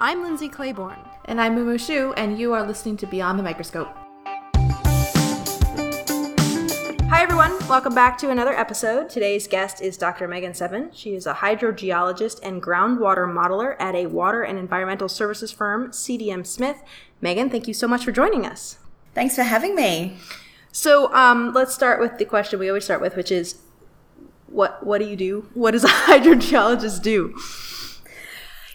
I'm Lindsay Claiborne. And I'm Mumu Shu, and you are listening to Beyond the Microscope. Hi, everyone. Welcome back to another episode. Today's guest is Dr. Megan Sebben. She is a hydrogeologist and groundwater modeler at a water and environmental services firm, CDM Smith. Megan, thank you so much for joining us. Thanks for having me. So, um, let's start with the question we always start with, which is what what do you do? What does a hydrogeologist do?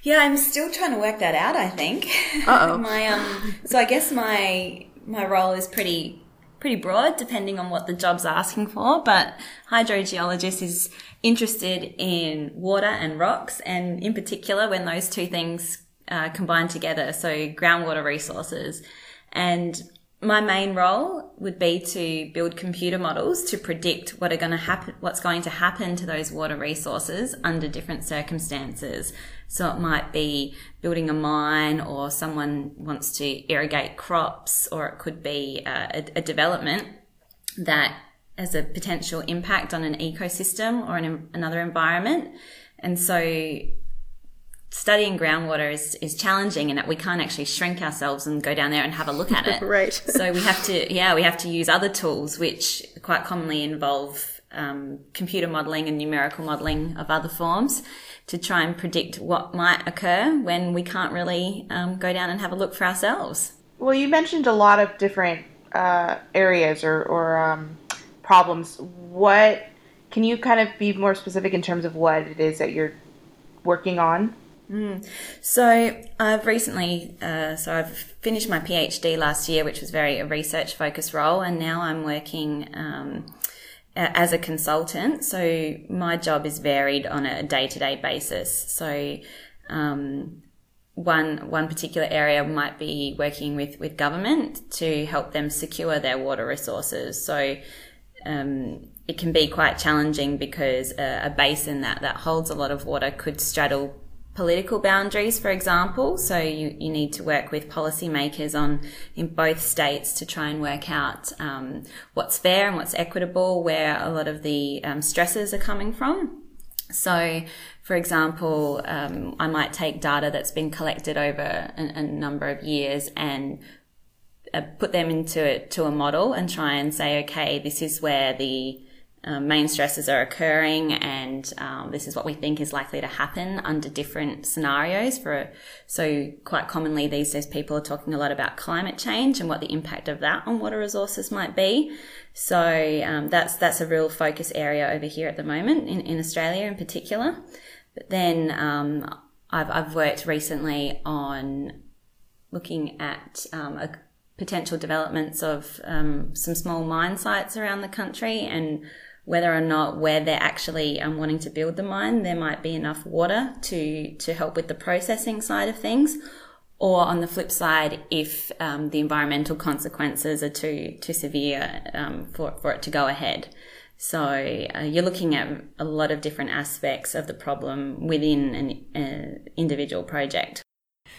Yeah, I'm still trying to work that out. I think. Uh-oh. my um. So I guess my my role is pretty pretty broad, depending on what the job's asking for. But hydrogeologist is interested in water and rocks, and in particular when those two things uh, combine together. So groundwater resources, and my main role would be to build computer models to predict what are going to happen, what's going to happen to those water resources under different circumstances. So it might be building a mine or someone wants to irrigate crops or it could be uh, a, a development that has a potential impact on an ecosystem or an, another environment. And so studying groundwater is, is challenging in that we can't actually shrink ourselves and go down there and have a look at it. right. so we have to, yeah, we have to use other tools, which quite commonly involve um, computer modeling and numerical modeling of other forms to try and predict what might occur when we can't really um, go down and have a look for ourselves. Well, you mentioned a lot of different uh, areas or, or um, problems. What can you kind of be more specific in terms of what it is that you're working on? Mm. So I've recently, uh, so I've finished my PhD last year, which was very a research focused role, and now I'm working um, as a consultant. So my job is varied on a day to day basis. So um, one one particular area might be working with with government to help them secure their water resources. So um, it can be quite challenging because a, a basin that that holds a lot of water could straddle political boundaries, for example. So you, you need to work with policymakers on in both states to try and work out um, what's fair and what's equitable, where a lot of the um, stresses are coming from. So, for example, um, I might take data that's been collected over a, a number of years and uh, put them into to a model and try and say, okay, this is where the um, main stresses are occurring and um, this is what we think is likely to happen under different scenarios for so quite commonly these days people are talking a lot about climate change and what the impact of that on water resources might be. So um, that's that's a real focus area over here at the moment in, in australia in particular. But then um, I've, I've worked recently on looking at um, a potential developments of um, some small mine sites around the country and whether or not where they're actually um, wanting to build the mine, there might be enough water to to help with the processing side of things. Or on the flip side, if um, the environmental consequences are too too severe um, for for it to go ahead. So uh, you're looking at a lot of different aspects of the problem within an uh, individual project.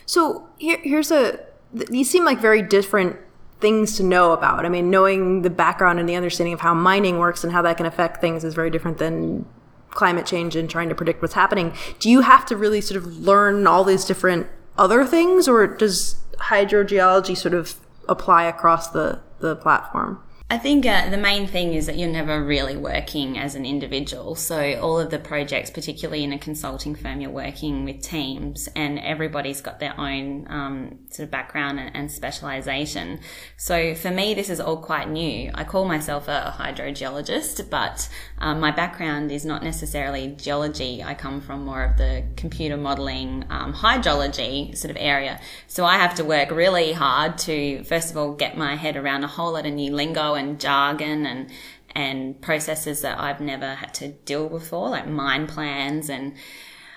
So here, here's a. These seem like very different things to know about. I mean, knowing the background and the understanding of how mining works and how that can affect things is very different than climate change and trying to predict what's happening. Do you have to really sort of learn all these different other things, or does hydrogeology sort of apply across the, the platform? I think uh, the main thing is that you're never really working as an individual. So all of the projects, particularly in a consulting firm, you're working with teams, and everybody's got their own um, sort of background and, and specialization. So for me, this is all quite new. I call myself a hydrogeologist, but um, my background is not necessarily geology. I come from more of the computer modeling, um, hydrology sort of area. So I have to work really hard to, first of all, get my head around a whole lot of new lingo and jargon and and processes that I've never had to deal with before, like mine plans and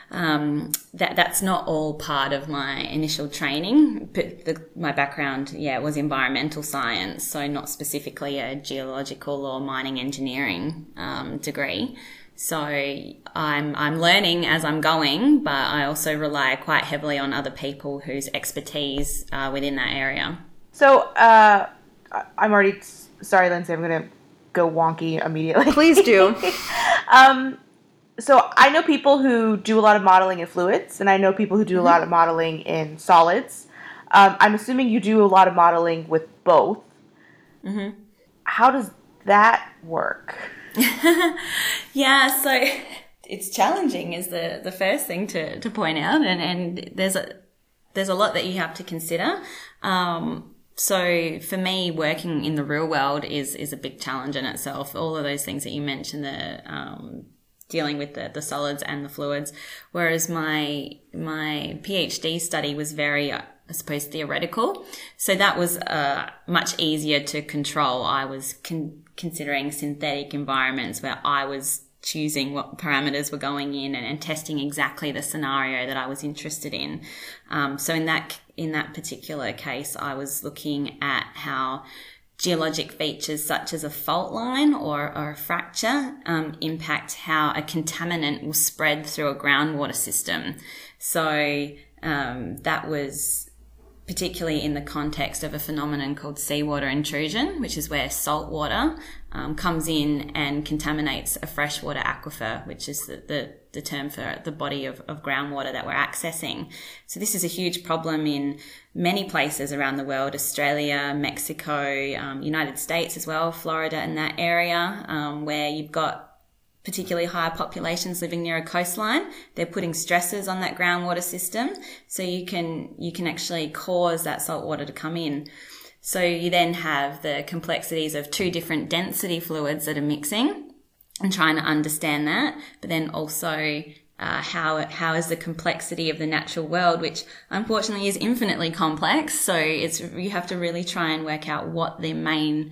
um, that that's not all part of my initial training. But the, my background, yeah, was environmental science, so not specifically a geological or mining engineering um, degree. So I'm I'm learning as I'm going, but I also rely quite heavily on other people whose expertise uh, within that area. So uh, I'm already sorry, Lindsay, I'm going to go wonky immediately. Please do. um, so I know people who do a lot of modeling in fluids, and I know people who do a lot of modeling in solids. Um, I'm assuming you do a lot of modeling with both. Mm-hmm. How does that work? yeah, so it's challenging is the, the first thing to, to point out and, and there's a there's a lot that you have to consider. Um, so for me, working in the real world is is a big challenge in itself. All of those things that you mentioned, the um, dealing with the, the solids and the fluids, whereas my my PhD study was very I suppose theoretical. So that was uh, much easier to control. I was con- considering synthetic environments where I was choosing what parameters were going in and, and testing exactly the scenario that I was interested in. Um, so in that in that particular case, I was looking at how geologic features such as a fault line or, or a fracture um, impact how a contaminant will spread through a groundwater system. So um, that was particularly in the context of a phenomenon called seawater intrusion, which is where salt water um, comes in and contaminates a freshwater aquifer, which is the, the, the term for the body of, of groundwater that we're accessing. So this is a huge problem in many places around the world, Australia, Mexico, um, United States as well, Florida and that area, um, where you've got particularly high populations living near a coastline, they're putting stresses on that groundwater system. So you can, you can actually cause that salt water to come in. So you then have the complexities of two different density fluids that are mixing and trying to understand that, but then also uh, how how is the complexity of the natural world, which unfortunately is infinitely complex. So it's you have to really try and work out what the main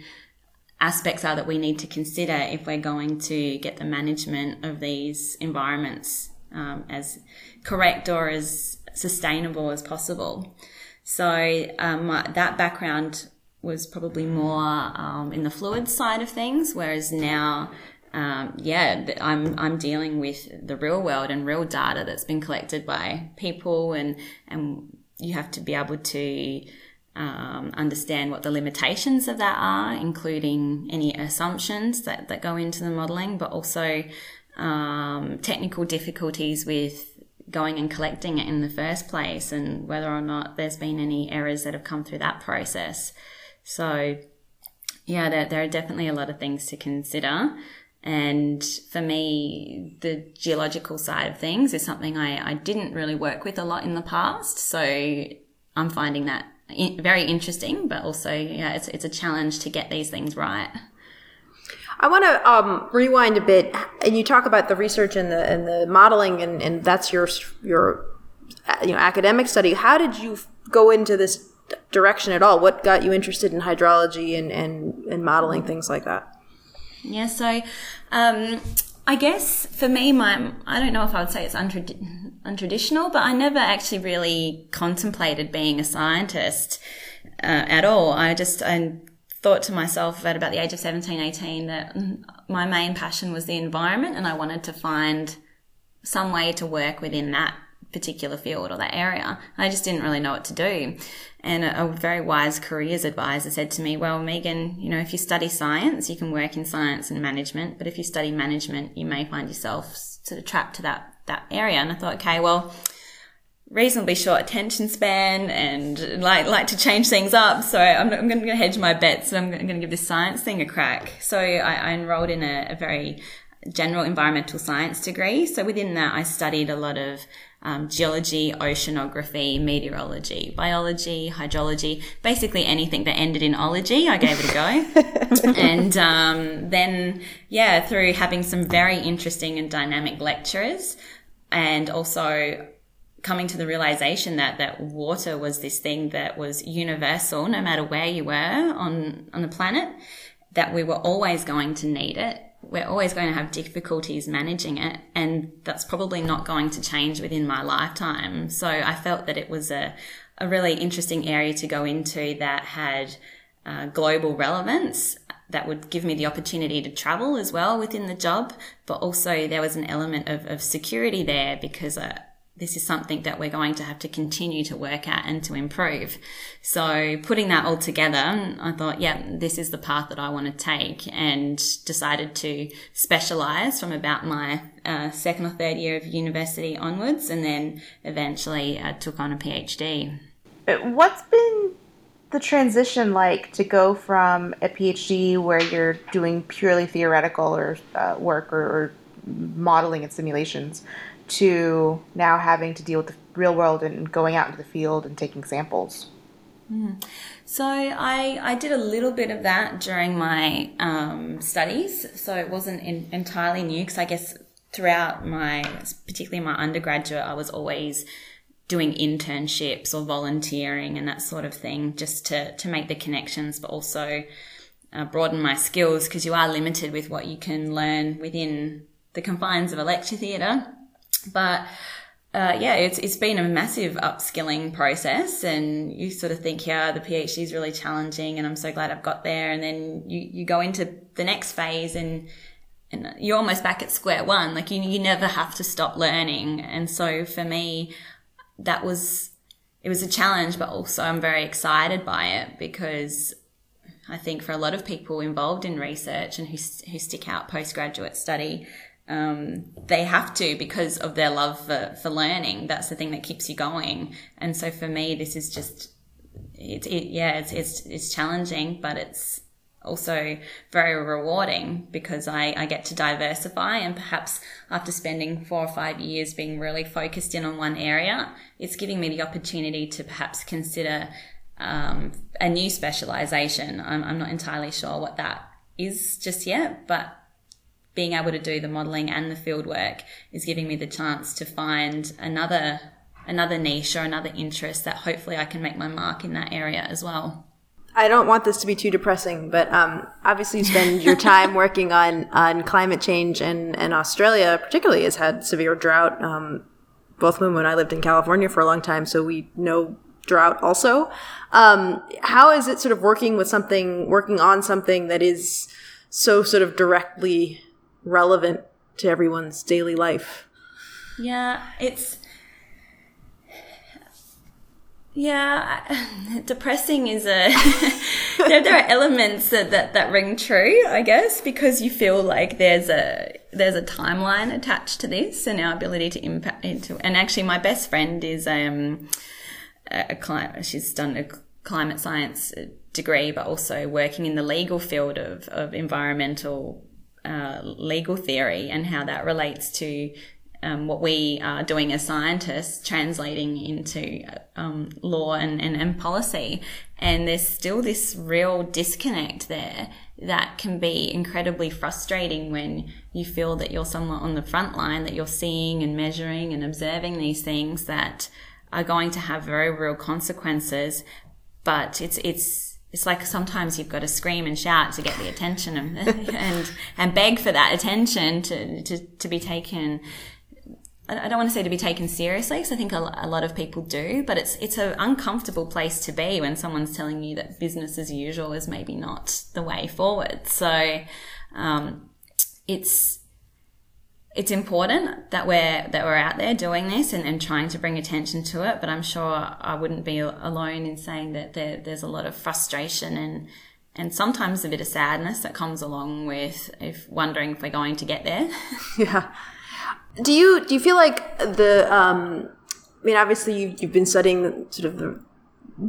aspects are that we need to consider if we're going to get the management of these environments um, as correct or as sustainable as possible. So um, that background was probably more um, in the fluid side of things, whereas now, um, yeah, I'm I'm dealing with the real world and real data that's been collected by people, and and you have to be able to um, understand what the limitations of that are, including any assumptions that, that go into the modelling, but also um, technical difficulties with going and collecting it in the first place and whether or not there's been any errors that have come through that process. So, yeah, there, there are definitely a lot of things to consider. And for me, the geological side of things is something I, I didn't really work with a lot in the past. So I'm finding that very interesting, but also yeah, it's it's a challenge to get these things right. I want to um, rewind a bit, and you talk about the research and the and the modeling, and, and that's your your you know academic study. How did you go into this direction at all? What got you interested in hydrology and and, and modeling things like that? Yeah, so um, I guess for me, my I don't know if I would say it's untrad- untraditional, but I never actually really contemplated being a scientist uh, at all. I just I thought to myself at about the age of 17, 18 that my main passion was the environment, and I wanted to find some way to work within that particular field or that area. I just didn't really know what to do. And a, a, very wise careers advisor said to me, well, Megan, you know, if you study science, you can work in science and management. But if you study management, you may find yourself sort of trapped to that, that area. And I thought, okay, well, reasonably short attention span and like like to change things up. So I'm, I'm going to hedge my bets. So I'm going to give this science thing a crack. So I, I enrolled in a, a, very general environmental science degree. So within that, I studied a lot of um, geology, oceanography, meteorology, biology, hydrology, basically anything that ended in ology, I gave it a go. and um, then, yeah, through having some very interesting and dynamic lecturers and also coming to the realization that that water was this thing that was universal no matter where you were on on the planet that we were always going to need it. We're always going to have difficulties managing it and that's probably not going to change within my lifetime. So i felt that it was a, a really interesting area to go into that had uh, global relevance that would give me the opportunity to travel as well within the job but also there was an element of, of security there because this is something that we're going to have to continue to work at and to improve. So putting that all together, I thought, yeah, this is the path that I want to take and decided to specialize from about my uh, second or third year of university onwards and then eventually uh, took on a PhD. What's been the transition like to go from a PhD where you're doing purely theoretical or uh, work or, or modeling and simulations to now having to deal with the real world and going out into the field and taking samples? Mm. So I, I did a little bit of that during my um, studies. So it wasn't in, entirely new because I guess throughout my, particularly my undergraduate, I was always doing internships or volunteering and that sort of thing just to, to make the connections, but also uh, broaden my skills because you are limited with what you can learn within the confines of a lecture theatre. But uh, yeah, it's it's been a massive upskilling process, and you sort of think, yeah, the PhD is really challenging, and I'm so glad I've got there. And then you you go into the next phase, and and you're almost back at square one. Like you you never have to stop learning. And so for me, that was it was a challenge, but also I'm very excited by it because I think for a lot of people involved in research and who who stick out postgraduate study um, they have to because of their love for, for learning. That's the thing that keeps you going. And so for me, this is just, it, it yeah, it's, it's, it's challenging, but it's also very rewarding because I, I get to diversify and perhaps after spending four or five years being really focused in on one area, it's giving me the opportunity to perhaps consider um, a new specialization. I'm, I'm not entirely sure what that is just yet, but being able to do the modeling and the field work is giving me the chance to find another another niche or another interest that hopefully I can make my mark in that area as well. I don't want this to be too depressing, but um, obviously you spend your time working on, on climate change, and, and Australia particularly has had severe drought. Um, both Moon and I lived in California for a long time, so we know drought also. Um, how is it sort of working with something, working on something that is so sort of directly relevant to everyone's daily life. Yeah, it's yeah, depressing is a there, there are elements that, that that ring true, I guess, because you feel like there's a there's a timeline attached to this and our ability to impact into. And actually, my best friend is um a, a climate. She's done a climate science degree, but also working in the legal field of of environmental uh, legal theory and how that relates to um, what we are doing as scientists, translating into um, law and, and, and policy. And there's still this real disconnect there that can be incredibly frustrating when you feel that you're somewhat on the front line, that you're seeing and measuring and observing these things that are going to have very real consequences. But it's, it's, it's like sometimes you've got to scream and shout to get the attention and and, and beg for that attention to, to, to be taken. I don't want to say to be taken seriously because I think a, lot of people do, but it's it's an uncomfortable place to be when someone's telling you that business as usual is maybe not the way forward. So um, it's it's important that we're that we're out there doing this and, and trying to bring attention to it. But I'm sure I wouldn't be alone in saying that there, there's a lot of frustration and and sometimes a bit of sadness that comes along with if wondering if we're going to get there. yeah. Do you do you feel like the um, I mean obviously you you've been studying sort of the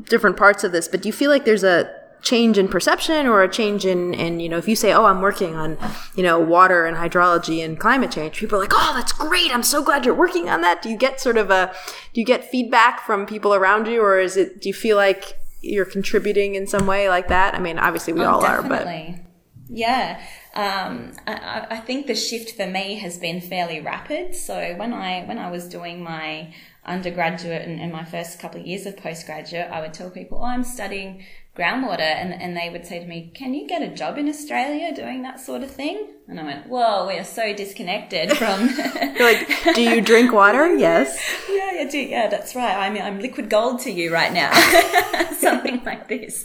different parts of this, but do you feel like there's a change in perception or a change in, in you know if you say oh i'm working on you know water and hydrology and climate change people are like oh that's great. I'm so glad you're working on that. Do you get sort of a do you get feedback from people around you or is it do you feel like you're contributing in some way like that? I mean obviously we oh, all definitely. are but yeah. Um, I, I think the shift for me has been fairly rapid. So when i when i was doing my undergraduate and, and my first couple of years of postgraduate i would tell people oh, i'm studying groundwater and, and they would say to me, can you get a job in Australia doing that sort of thing? And I went, whoa, we are so disconnected from. like, do you drink water? Yes. yeah, yeah, do, yeah, that's right. I mean, I'm liquid gold to you right now. Something like this.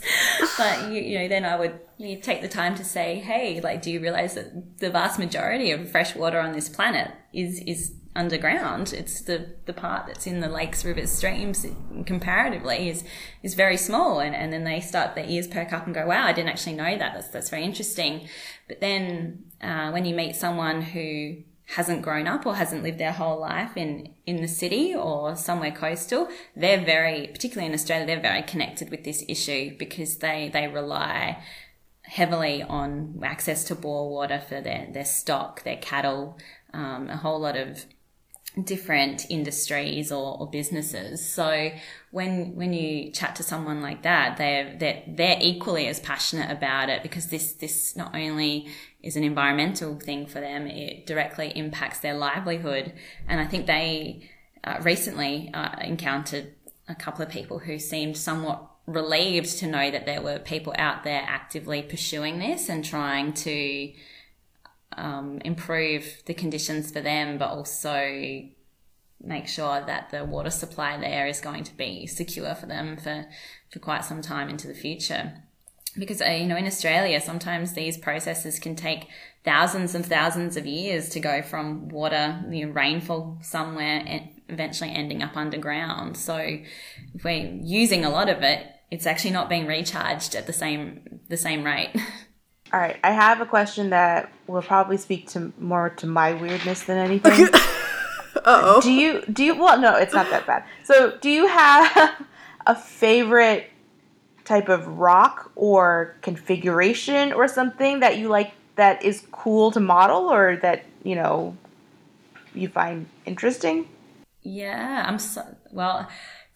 But, you, you know, then I would, you take the time to say, hey, like, do you realize that the vast majority of fresh water on this planet is, is underground? It's the, the part that's in the lakes, rivers, streams comparatively is, is very small. And, and then they start, their ears perk up and go, wow, I didn't actually know that. That's, that's very interesting. But then, uh, when you meet someone who hasn't grown up or hasn't lived their whole life in, in the city or somewhere coastal, they're very, particularly in Australia, they're very connected with this issue because they, they rely heavily on access to bore water for their, their stock, their cattle, um, a whole lot of different industries or, or, businesses. So when when you chat to someone like that, they're they're they're equally as passionate about it because this this not only is an environmental thing for them, it directly impacts their livelihood. And I think they uh, recently uh, encountered a couple of people who seemed somewhat relieved to know that there were people out there actively pursuing this and trying to um, improve the conditions for them, but also make sure that the water supply there is going to be secure for them for, for quite some time into the future. Because, uh, you know, in Australia, sometimes these processes can take thousands and thousands of years to go from water, you know, rainfall somewhere and eventually ending up underground. So if we're using a lot of it, it's actually not being recharged at the same the same rate. All right, I have a question that will probably speak to more to my weirdness than anything. oh. Do you do you well no, it's not that bad. So, do you have a favorite type of rock or configuration or something that you like that is cool to model or that, you know, you find interesting? Yeah, I'm so well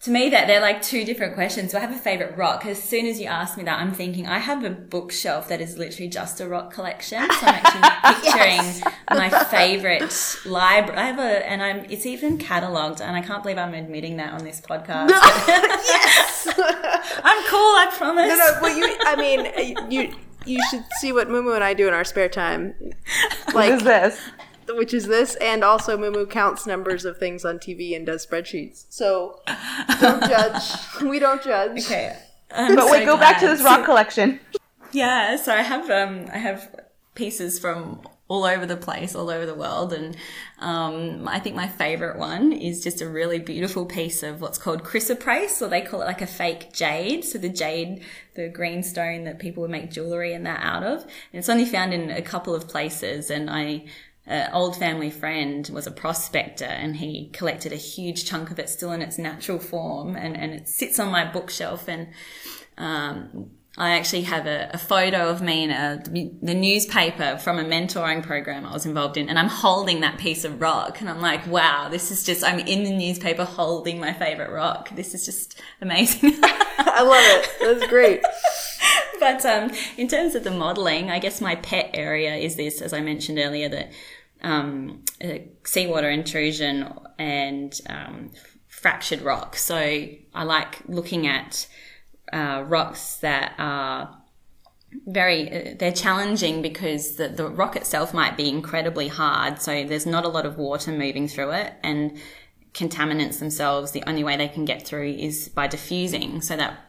to me that they're like two different questions. So I have a favorite rock. As soon as you ask me that, I'm thinking I have a bookshelf that is literally just a rock collection. So I'm actually picturing yes. my favorite library. I have a, and I'm, it's even catalogued and I can't believe I'm admitting that on this podcast. No. yes. I'm cool. I promise. No, no, well, you, I mean, you, you should see what Mumu and I do in our spare time. Like, what is this? Which is this, and also Mumu counts numbers of things on TV and does spreadsheets. So don't judge. We don't judge. Okay. I'm but so wait, go glad. back to this rock collection. Yeah, so I have um I have pieces from all over the place, all over the world. And um, I think my favorite one is just a really beautiful piece of what's called chrysoprase, or they call it like a fake jade. So the jade, the green stone that people would make jewelry and that out of. And it's only found in a couple of places. And I an old family friend was a prospector and he collected a huge chunk of it still in its natural form and, and it sits on my bookshelf and um, I actually have a, a, photo of me in a, the newspaper from a mentoring program I was involved in, and I'm holding that piece of rock, and I'm like, wow, this is just, I'm in the newspaper holding my favorite rock. This is just amazing. I love it. That's great. but um, in terms of the modeling, I guess my pet area is this, as I mentioned earlier, that um, seawater intrusion and um, fractured rock. So I like looking at uh, rocks that are very uh, they're challenging because the, the rock itself might be incredibly hard. So there's not a lot of water moving through it and contaminants themselves the only way they can get through is by diffusing. So that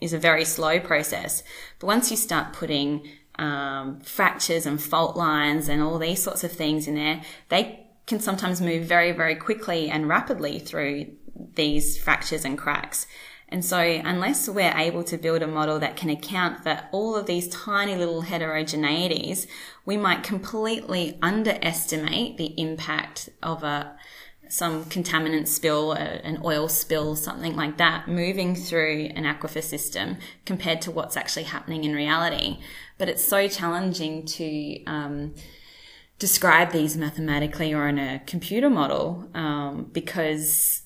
is a very slow process. But once you start putting um, fractures and fault lines and all these sorts of things in there, they can sometimes move very, very quickly and rapidly through these fractures and cracks. And so, unless we're able to build a model that can account for all of these tiny little heterogeneities, we might completely underestimate the impact of a some contaminant spill, an oil spill, something like that, moving through an aquifer system compared to what's actually happening in reality. But it's so challenging to um, describe these mathematically or in a computer model um, because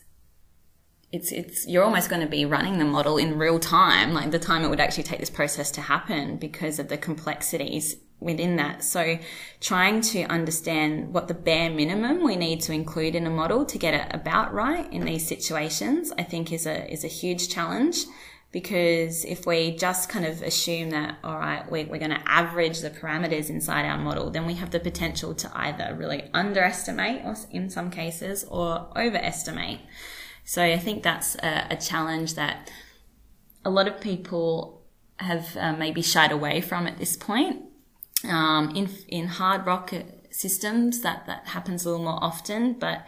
it's it's you're almost going to be running the model in real time, like the time it would actually take this process to happen because of the complexities within that. So trying to understand what the bare minimum we need to include in a model to get it about right in these situations, I think is a, is a huge challenge because if we just kind of assume that, all right, we're, we're going to average the parameters inside our model, then we have the potential to either really underestimate or in some cases or overestimate. So I think that's a, a challenge that a lot of people have uh, maybe shied away from at this point. Um, in in hard rock systems, that that happens a little more often, but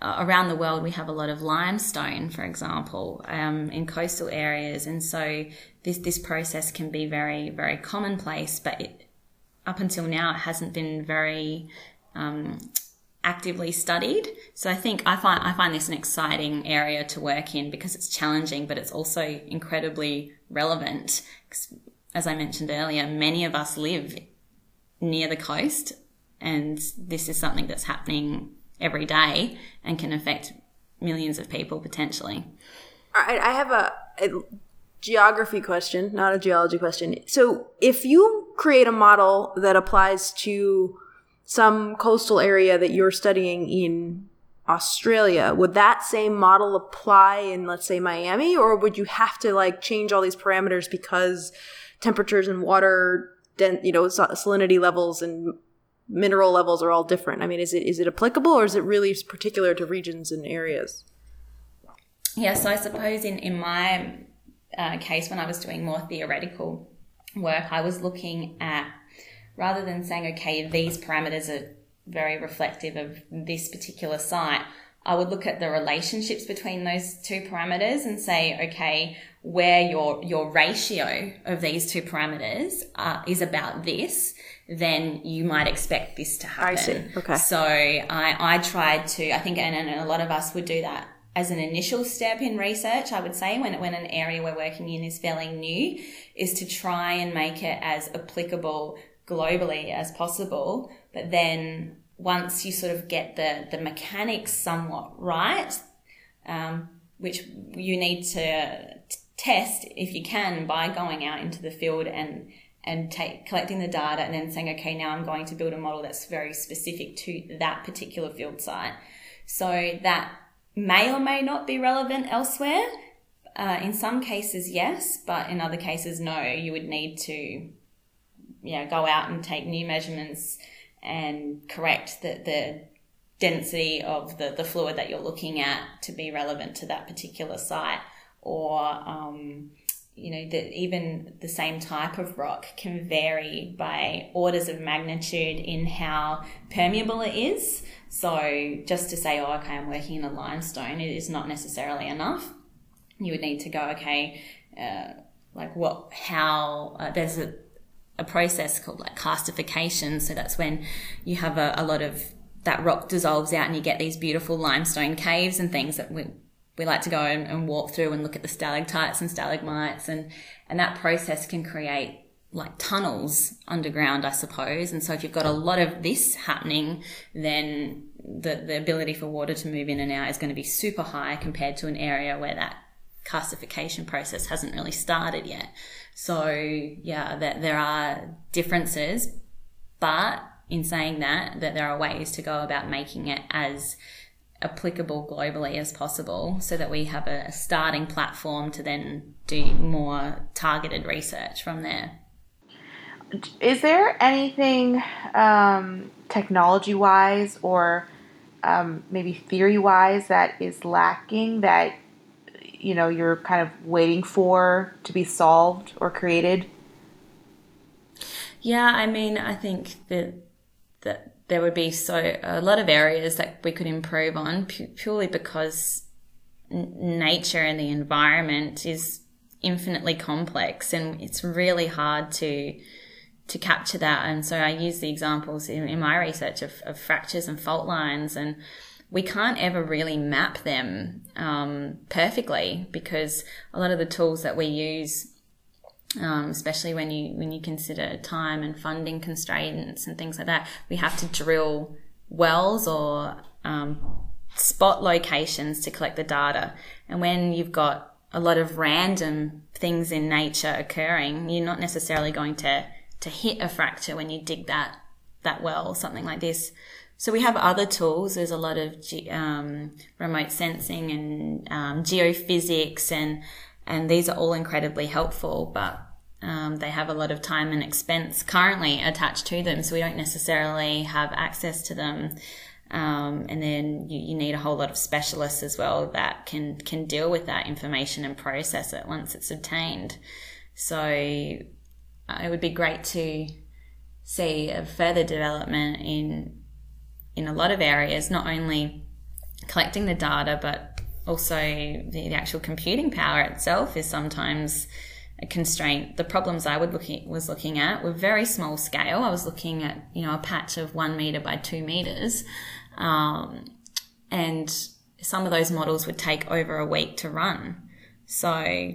uh, around the world we have a lot of limestone, for example, um, in coastal areas, and so this this process can be very very commonplace. But it, up until now, it hasn't been very um, actively studied. So I think I find I find this an exciting area to work in because it's challenging, but it's also incredibly relevant. As I mentioned earlier, many of us live near the coast, and this is something that's happening every day and can affect millions of people potentially. All right, I have a, a geography question, not a geology question. So, if you create a model that applies to some coastal area that you're studying in Australia, would that same model apply in, let's say, Miami, or would you have to like change all these parameters because temperatures and water, you know, salinity levels and mineral levels are all different? I mean, is it is it applicable, or is it really particular to regions and areas? Yeah, so I suppose in in my uh, case, when I was doing more theoretical work, I was looking at rather than saying, okay, these parameters are very reflective of this particular site, I would look at the relationships between those two parameters and say, okay, where your your ratio of these two parameters uh, is about this, then you might expect this to happen. I see. Okay. So I I tried to I think and, and a lot of us would do that as an initial step in research, I would say, when, when an area we're working in is fairly new, is to try and make it as applicable globally as possible. But then once you sort of get the, the mechanics somewhat right, um, which you need to test if you can by going out into the field and and take, collecting the data and then saying, okay, now I'm going to build a model that's very specific to that particular field site. So that may or may not be relevant elsewhere. Uh, in some cases, yes, but in other cases, no. You would need to, yeah, go out and take new measurements and correct the, the density of the, the fluid that you're looking at to be relevant to that particular site. Or um, you know that even the same type of rock can vary by orders of magnitude in how permeable it is. So just to say oh okay i'm working in a limestone it is not necessarily enough. You would need to go okay uh, like what how uh, there's a a process called like karstification. So that's when you have a, a lot of that rock dissolves out and you get these beautiful limestone caves and things that we, we like to go and, and, walk through and look at the stalactites and stalagmites and, and that process can create like tunnels underground, I suppose. And so if you've got a lot of this happening, then the, the ability for water to move in and out is going to be super high compared to an area where that karstification process hasn't really started yet. So yeah, that there are differences, but in saying that, that there are ways to go about making it as applicable globally as possible so that we have a starting platform to then do more targeted research from there. Is there anything um, technology wise or um, maybe theory wise that is lacking that you know you're kind of waiting for to be solved or created? Yeah, I mean, I think that that there would be so a lot of areas that we could improve on purely because nature and the environment is infinitely complex and it's really hard to to capture that and so i use the examples in, in my research of, of fractures and fault lines and we can't ever really map them um, perfectly because a lot of the tools that we use, um, especially when you when you consider time and funding constraints and things like that, we have to drill wells or um, spot locations to collect the data. And when you've got a lot of random things in nature occurring, you're not necessarily going to to hit a fracture when you dig that that well or something like this. So we have other tools. There's a lot of um, remote sensing and um, geophysics, and and these are all incredibly helpful. But um, they have a lot of time and expense currently attached to them, so we don't necessarily have access to them. Um, and then you, you, need a whole lot of specialists as well that can can deal with that information and process it once it's obtained. So uh, it would be great to see a further development in in a lot of areas, not only collecting the data, but also the, actual computing power itself is sometimes a constraint. The problems I would was looking at were very small scale. I was looking at you know a patch of one meter by two meters, um, and some of those models would take over a week to run. So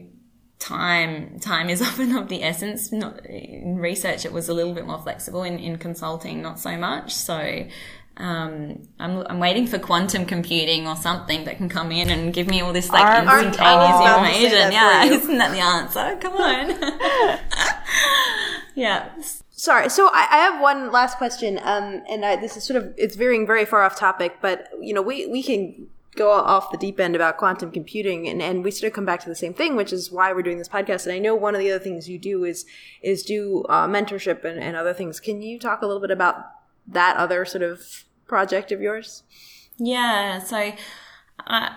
time time is often of the essence. Not in research, it was a little bit more flexible. In in consulting, not so much. So um, I'm, I'm waiting for quantum computing or something that can come in and give me all this like Aren't- instantaneous I was about to say information. Yeah, isn't that the answer? Come on. yeah. Sorry. So I, I have one last question, um, and I, this is sort of it's veering very far off topic, but you know we we can go off the deep end about quantum computing, and, and we sort of come back to the same thing, which is why we're doing this podcast. And I know one of the other things you do is is do uh, mentorship and, and other things. Can you talk a little bit about that other sort of project of yours? Yeah, so I,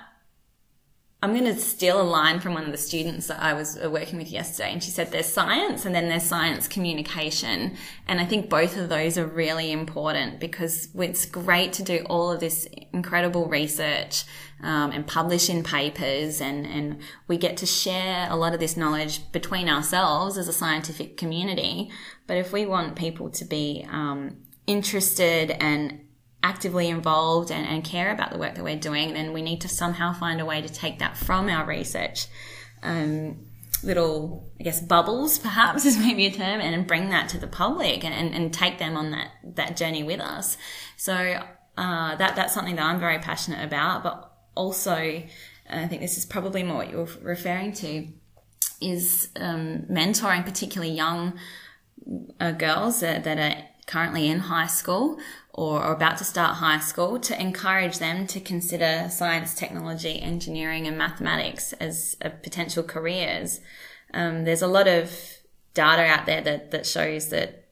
I'm going to steal a line from one of the students that I was uh, working with yesterday, and she said there's science and then there's science communication. And I think both of those are really important because it's great to do all of this incredible research um, and publish in papers, and, and we get to share a lot of this knowledge between ourselves as a scientific community. But if we want people to be um, interested and actively involved and, and care about the work that we're doing, then we need to somehow find a way to take that from our research. Um, little, I guess, bubbles, perhaps is maybe a term, and bring that to the public and, and, take them on that, that journey with us. So uh, that that's something that I'm very passionate about, but also, I think this is probably more what you're referring to, is um, mentoring particularly young uh, girls that, that are currently in high school or, or about to start high school to encourage them to consider science, technology, engineering, and mathematics as uh, potential careers. Um, there's a lot of data out there that, that shows that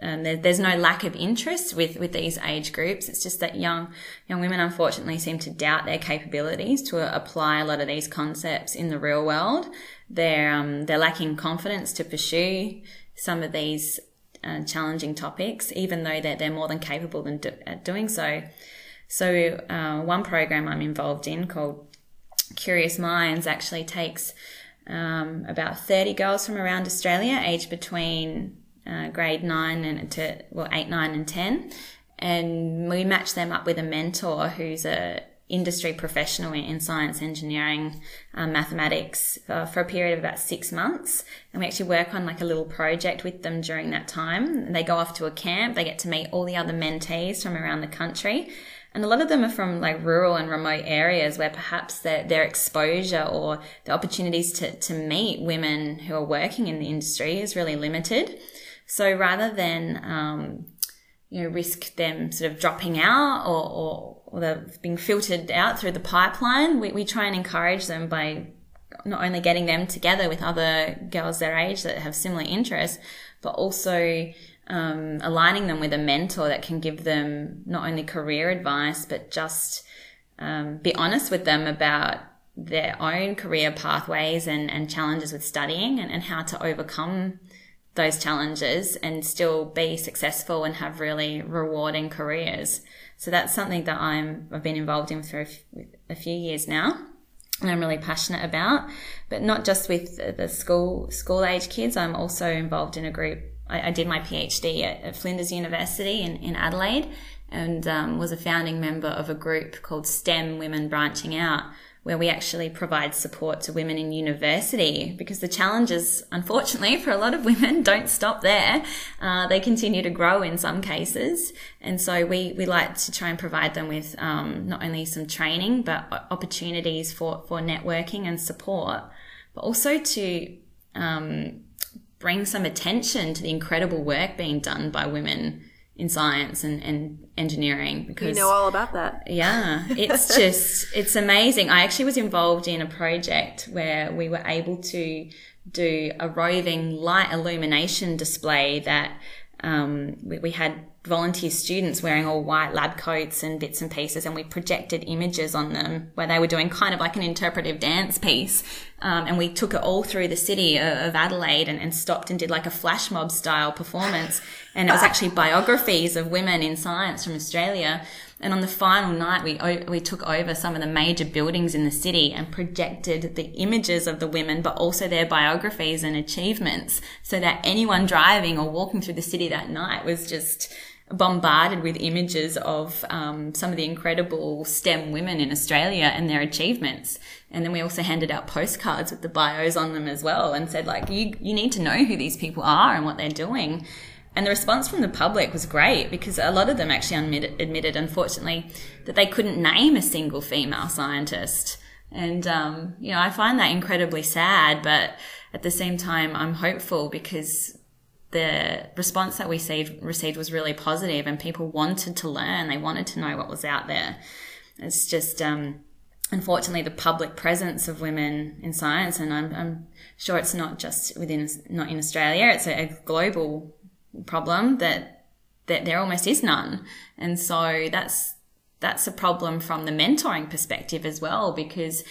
um, there, there's no lack of interest with, with these age groups. It's just that young young women unfortunately seem to doubt their capabilities to apply a lot of these concepts in the real world. They're um, they're lacking confidence to pursue some of these uh, challenging topics, even though they're, they're more than capable than do, at doing so. So uh, one program I'm involved in called Curious Minds actually takes um, about 30 girls from around Australia, aged between uh, grade nine and to well eight, nine, and ten, and we match them up with a mentor who's a industry professional in, science, engineering, um, mathematics uh, for a period of about six months. And we actually work on like a little project with them during that time. They go off to a camp. They get to meet all the other mentees from around the country. And a lot of them are from like rural and remote areas where perhaps their, their exposure or the opportunities to, to meet women who are working in the industry is really limited. So rather than, um, you know, risk them sort of dropping out or, or, or they're being filtered out through the pipeline, we, we try and encourage them by not only getting them together with other girls their age that have similar interests, but also um, aligning them with a mentor that can give them not only career advice, but just um, be honest with them about their own career pathways and, and challenges with studying and, and how to overcome those challenges and still be successful and have really rewarding careers. So that's something that I'm I've been involved in for a, few years now, and I'm really passionate about. But not just with the school school age kids. I'm also involved in a group. I, I did my PhD at, at, Flinders University in, in Adelaide, and um, was a founding member of a group called STEM Women Branching Out, where we actually provide support to women in university because the challenges, unfortunately, for a lot of women don't stop there. Uh, they continue to grow in some cases. And so we, we like to try and provide them with um, not only some training, but opportunities for, for networking and support, but also to um, bring some attention to the incredible work being done by women in science and, and engineering because you know all about that. Yeah, it's just it's amazing. I actually was involved in a project where we were able to do a roving light illumination display that um, we, we had volunteer students wearing all white lab coats and bits and pieces, and we projected images on them where they were doing kind of like an interpretive dance piece. Um, and we took it all through the city of Adelaide and, and, stopped and did like a flash mob style performance. And it was actually biographies of women in science from Australia. And on the final night, we, we took over some of the major buildings in the city and projected the images of the women, but also their biographies and achievements so that anyone driving or walking through the city that night was just bombarded with images of um, some of the incredible STEM women in Australia and their achievements. And then we also handed out postcards with the bios on them as well and said, like, you, you need to know who these people are and what they're doing. And the response from the public was great because a lot of them actually admitted, admitted unfortunately, that they couldn't name a single female scientist. And, um, you know, I find that incredibly sad, but at the same time, I'm hopeful because the response that we received, received was really positive and people wanted to learn. They wanted to know what was out there. It's just, um, unfortunately the public presence of women in science and I'm, I'm, sure it's not just within not in australia it's a, a, global problem that that there almost is none. And so that's that's a problem from the mentoring perspective as well because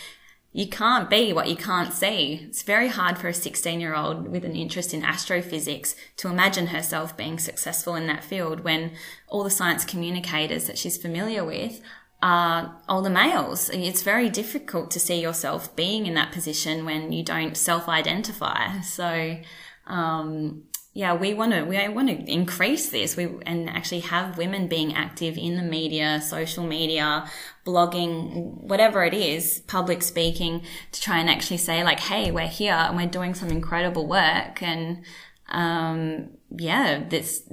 you can't be what you can't see. It's very hard for a 16 year old with an interest in astrophysics to imagine herself being successful in that field when all the science communicators that she's familiar with are older males. It's very difficult to see yourself being in that position when you don't self identify. So, um, yeah, we want to we want to increase this. We and actually have women being active in the media, social media, blogging, whatever it is, public speaking, to try and actually say like, "Hey, we're here and we're doing some incredible work." And um, yeah, this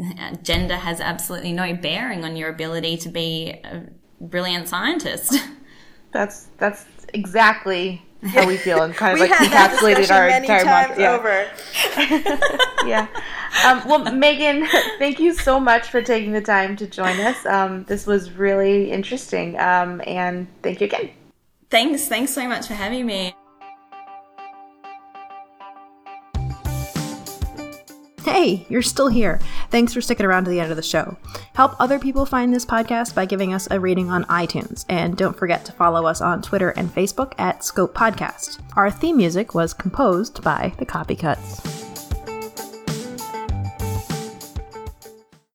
gender has absolutely no bearing on your ability to be a brilliant scientist. That's that's exactly how we feel and kind of like encapsulated our entire month. Yeah. Over. yeah. Um, well, Megan, thank you so much for taking the time to join us. Um, this was really interesting, um, and thank you again. Thanks. Thanks so much for having me. Hey, you're still here. Thanks for sticking around to the end of the show. Help other people find this podcast by giving us a rating on iTunes, and don't forget to follow us on Twitter and Facebook at Scope Podcast. Our theme music was composed by The Copycuts.